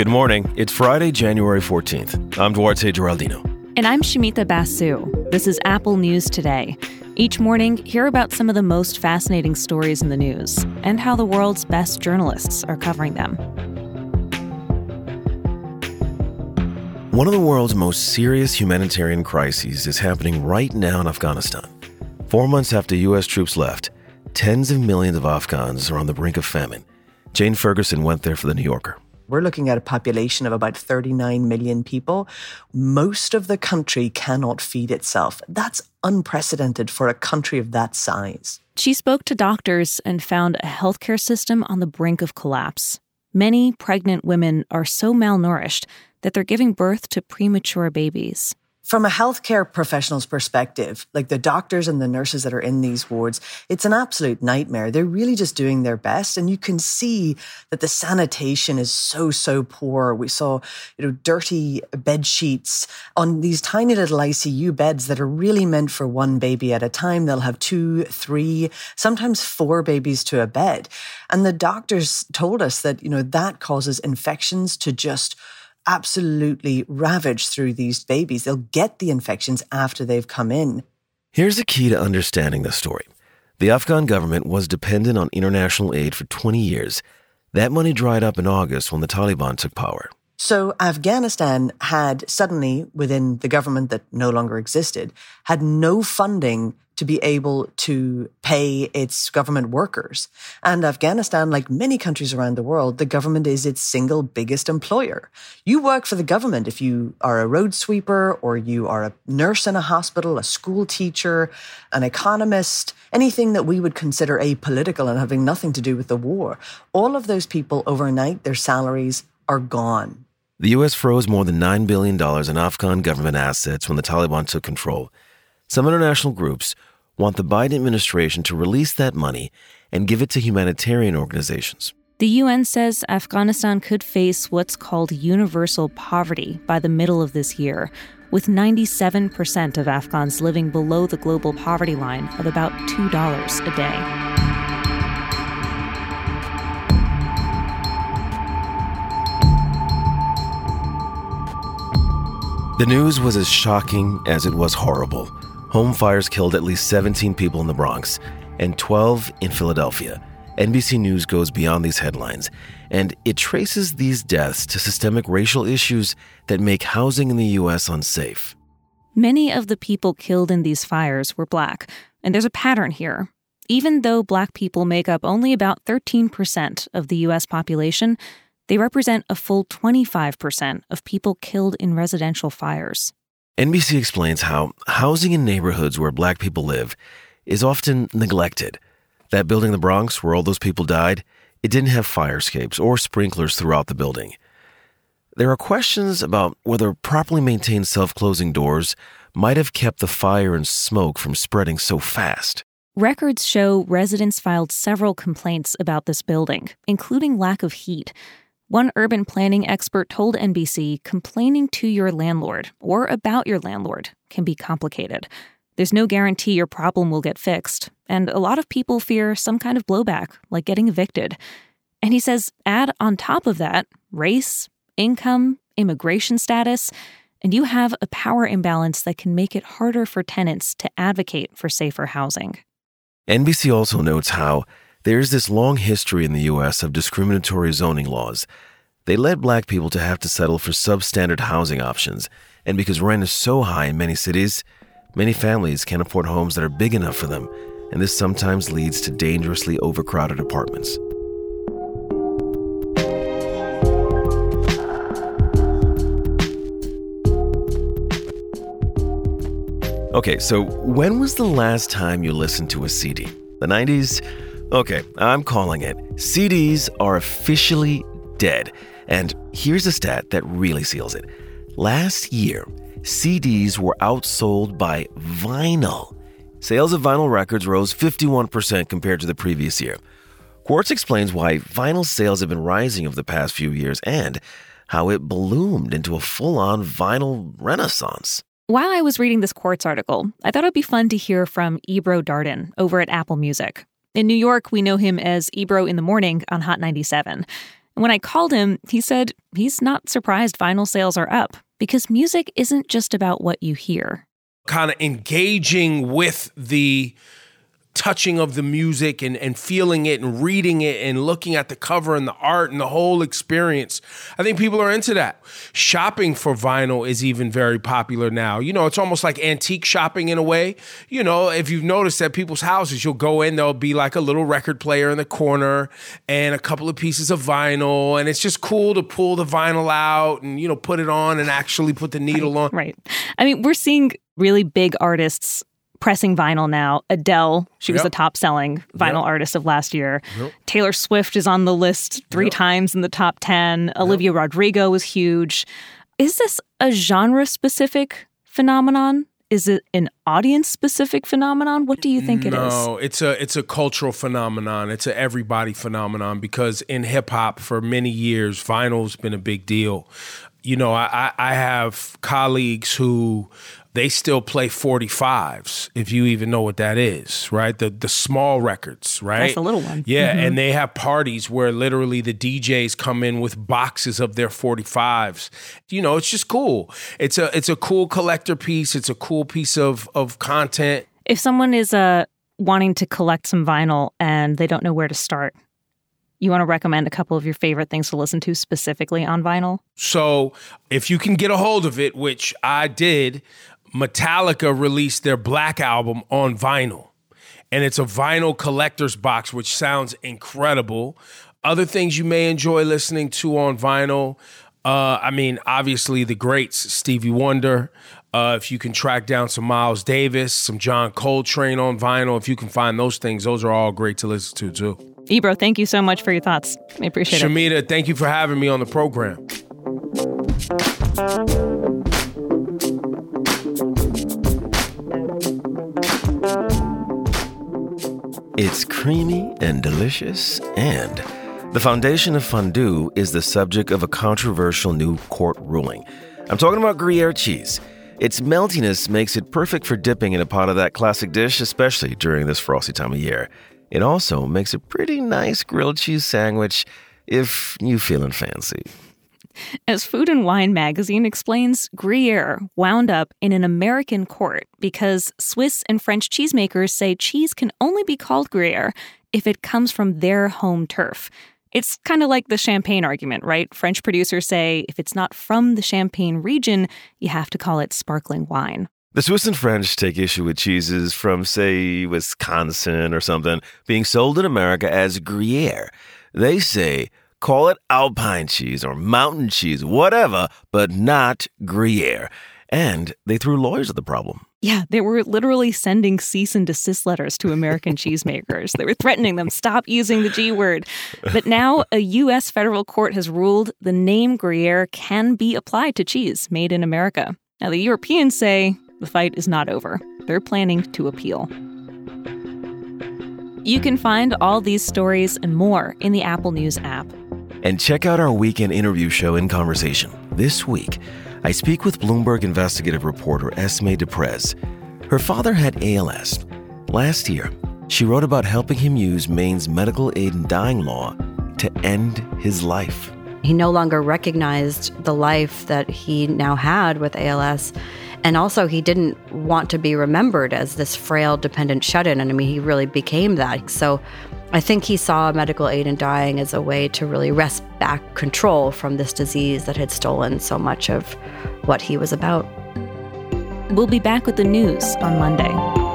Good morning. It's Friday, January 14th. I'm Duarte Geraldino. And I'm Shumita Basu. This is Apple News Today. Each morning, hear about some of the most fascinating stories in the news and how the world's best journalists are covering them. One of the world's most serious humanitarian crises is happening right now in Afghanistan. Four months after U.S. troops left, tens of millions of Afghans are on the brink of famine. Jane Ferguson went there for The New Yorker. We're looking at a population of about 39 million people. Most of the country cannot feed itself. That's unprecedented for a country of that size. She spoke to doctors and found a healthcare system on the brink of collapse. Many pregnant women are so malnourished that they're giving birth to premature babies from a healthcare professional's perspective, like the doctors and the nurses that are in these wards, it's an absolute nightmare. They're really just doing their best. And you can see that the sanitation is so, so poor. We saw, you know, dirty bed sheets on these tiny little ICU beds that are really meant for one baby at a time. They'll have two, three, sometimes four babies to a bed. And the doctors told us that, you know, that causes infections to just absolutely ravage through these babies. They'll get the infections after they've come in. Here's a key to understanding the story. The Afghan government was dependent on international aid for 20 years. That money dried up in August when the Taliban took power. So Afghanistan had suddenly, within the government that no longer existed, had no funding to be able to pay its government workers. And Afghanistan, like many countries around the world, the government is its single biggest employer. You work for the government if you are a road sweeper or you are a nurse in a hospital, a school teacher, an economist, anything that we would consider apolitical and having nothing to do with the war. All of those people overnight, their salaries are gone. The U.S. froze more than $9 billion in Afghan government assets when the Taliban took control. Some international groups want the Biden administration to release that money and give it to humanitarian organizations. The UN says Afghanistan could face what's called universal poverty by the middle of this year, with 97% of Afghans living below the global poverty line of about $2 a day. The news was as shocking as it was horrible. Home fires killed at least 17 people in the Bronx and 12 in Philadelphia. NBC News goes beyond these headlines, and it traces these deaths to systemic racial issues that make housing in the U.S. unsafe. Many of the people killed in these fires were black, and there's a pattern here. Even though black people make up only about 13% of the U.S. population, they represent a full 25% of people killed in residential fires. NBC explains how housing in neighborhoods where black people live is often neglected. That building in the Bronx where all those people died, it didn't have fire escapes or sprinklers throughout the building. There are questions about whether properly maintained self closing doors might have kept the fire and smoke from spreading so fast. Records show residents filed several complaints about this building, including lack of heat, one urban planning expert told NBC complaining to your landlord or about your landlord can be complicated. There's no guarantee your problem will get fixed, and a lot of people fear some kind of blowback, like getting evicted. And he says add on top of that race, income, immigration status, and you have a power imbalance that can make it harder for tenants to advocate for safer housing. NBC also notes how there's this long history in the U.S. of discriminatory zoning laws. They led black people to have to settle for substandard housing options, and because rent is so high in many cities, many families can't afford homes that are big enough for them, and this sometimes leads to dangerously overcrowded apartments. Okay, so when was the last time you listened to a CD? The 90s? Okay, I'm calling it. CDs are officially dead. And here's a stat that really seals it. Last year, CDs were outsold by vinyl. Sales of vinyl records rose 51% compared to the previous year. Quartz explains why vinyl sales have been rising over the past few years and how it bloomed into a full on vinyl renaissance. While I was reading this Quartz article, I thought it'd be fun to hear from Ebro Darden over at Apple Music. In New York, we know him as Ebro in the Morning on Hot 97. And when I called him, he said he's not surprised vinyl sales are up because music isn't just about what you hear. Kind of engaging with the touching of the music and, and feeling it and reading it and looking at the cover and the art and the whole experience. I think people are into that. Shopping for vinyl is even very popular now. You know, it's almost like antique shopping in a way. You know, if you've noticed at people's houses, you'll go in, there'll be like a little record player in the corner and a couple of pieces of vinyl. And it's just cool to pull the vinyl out and, you know, put it on and actually put the needle right, on. Right. I mean, we're seeing really big artists pressing vinyl now. Adele, she was Yep. the top selling vinyl Yep. artist of last year. Taylor Swift is on the list three Yep. times in the top 10. Olivia Rodrigo was huge. Is this a genre specific phenomenon? Is it an audience specific phenomenon? What do you think it is? No, it's a it's a cultural phenomenon. It's a everybody phenomenon because in hip hop for many years, vinyl's been a big deal. You know, I, I I have colleagues who they still play 45s, if you even know what that is, right? The the small records, right? That's the little one. Yeah, Mhm. and they have parties where literally the DJs come in with boxes of their 45s. You know, it's just cool. It's a it's a cool collector piece. It's a cool piece of of content. If someone is uh, wanting to collect some vinyl and they don't know where to start, you want to recommend a couple of your favorite things to listen to specifically on vinyl? So if you can get a hold of it, which I did, Metallica released their Black album on vinyl. And it's a vinyl collector's box, which sounds incredible. Other things you may enjoy listening to on vinyl. Uh, I mean, obviously the greats, Stevie Wonder. Uh, if you can track down some Miles Davis, some John Coltrane on vinyl, if you can find those things, those are all great to listen to too. Ebro, thank you so much for your thoughts. I appreciate it. Shumita, thank you for having me on the program. It's creamy and delicious, and the foundation of fondue is the subject of a controversial new court ruling. I'm talking about Gruyere cheese. Its meltiness makes it perfect for dipping in a pot of that classic dish, especially during this frosty time of year. It also makes a pretty nice grilled cheese sandwich if you feeling fancy. As Food and Wine magazine explains, Gruyere wound up in an American court because Swiss and French cheesemakers say cheese can only be called Gruyere if it comes from their home turf. It's kind of like the champagne argument, right? French producers say if it's not from the Champagne region, you have to call it sparkling wine. The Swiss and French take issue with cheeses from, say, Wisconsin or something being sold in America as Gruyere. They say, call it Alpine cheese or mountain cheese, whatever, but not Gruyere. And they threw lawyers at the problem. Yeah, they were literally sending cease and desist letters to American cheesemakers. They were threatening them, stop using the G word. But now a U.S. federal court has ruled the name Gruyere can be applied to cheese made in America. Now, the Europeans say the fight is not over. They're planning to appeal. You can find all these stories and more in the Apple News app. And check out our weekend interview show in conversation. This week, I speak with Bloomberg investigative reporter Esme Deprez. Her father had ALS. Last year, she wrote about helping him use Maine's medical aid in dying law to end his life. He no longer recognized the life that he now had with ALS. And also, he didn't want to be remembered as this frail, dependent shut in. And I mean, he really became that. So I think he saw medical aid in dying as a way to really wrest back control from this disease that had stolen so much of what he was about. We'll be back with the news on Monday.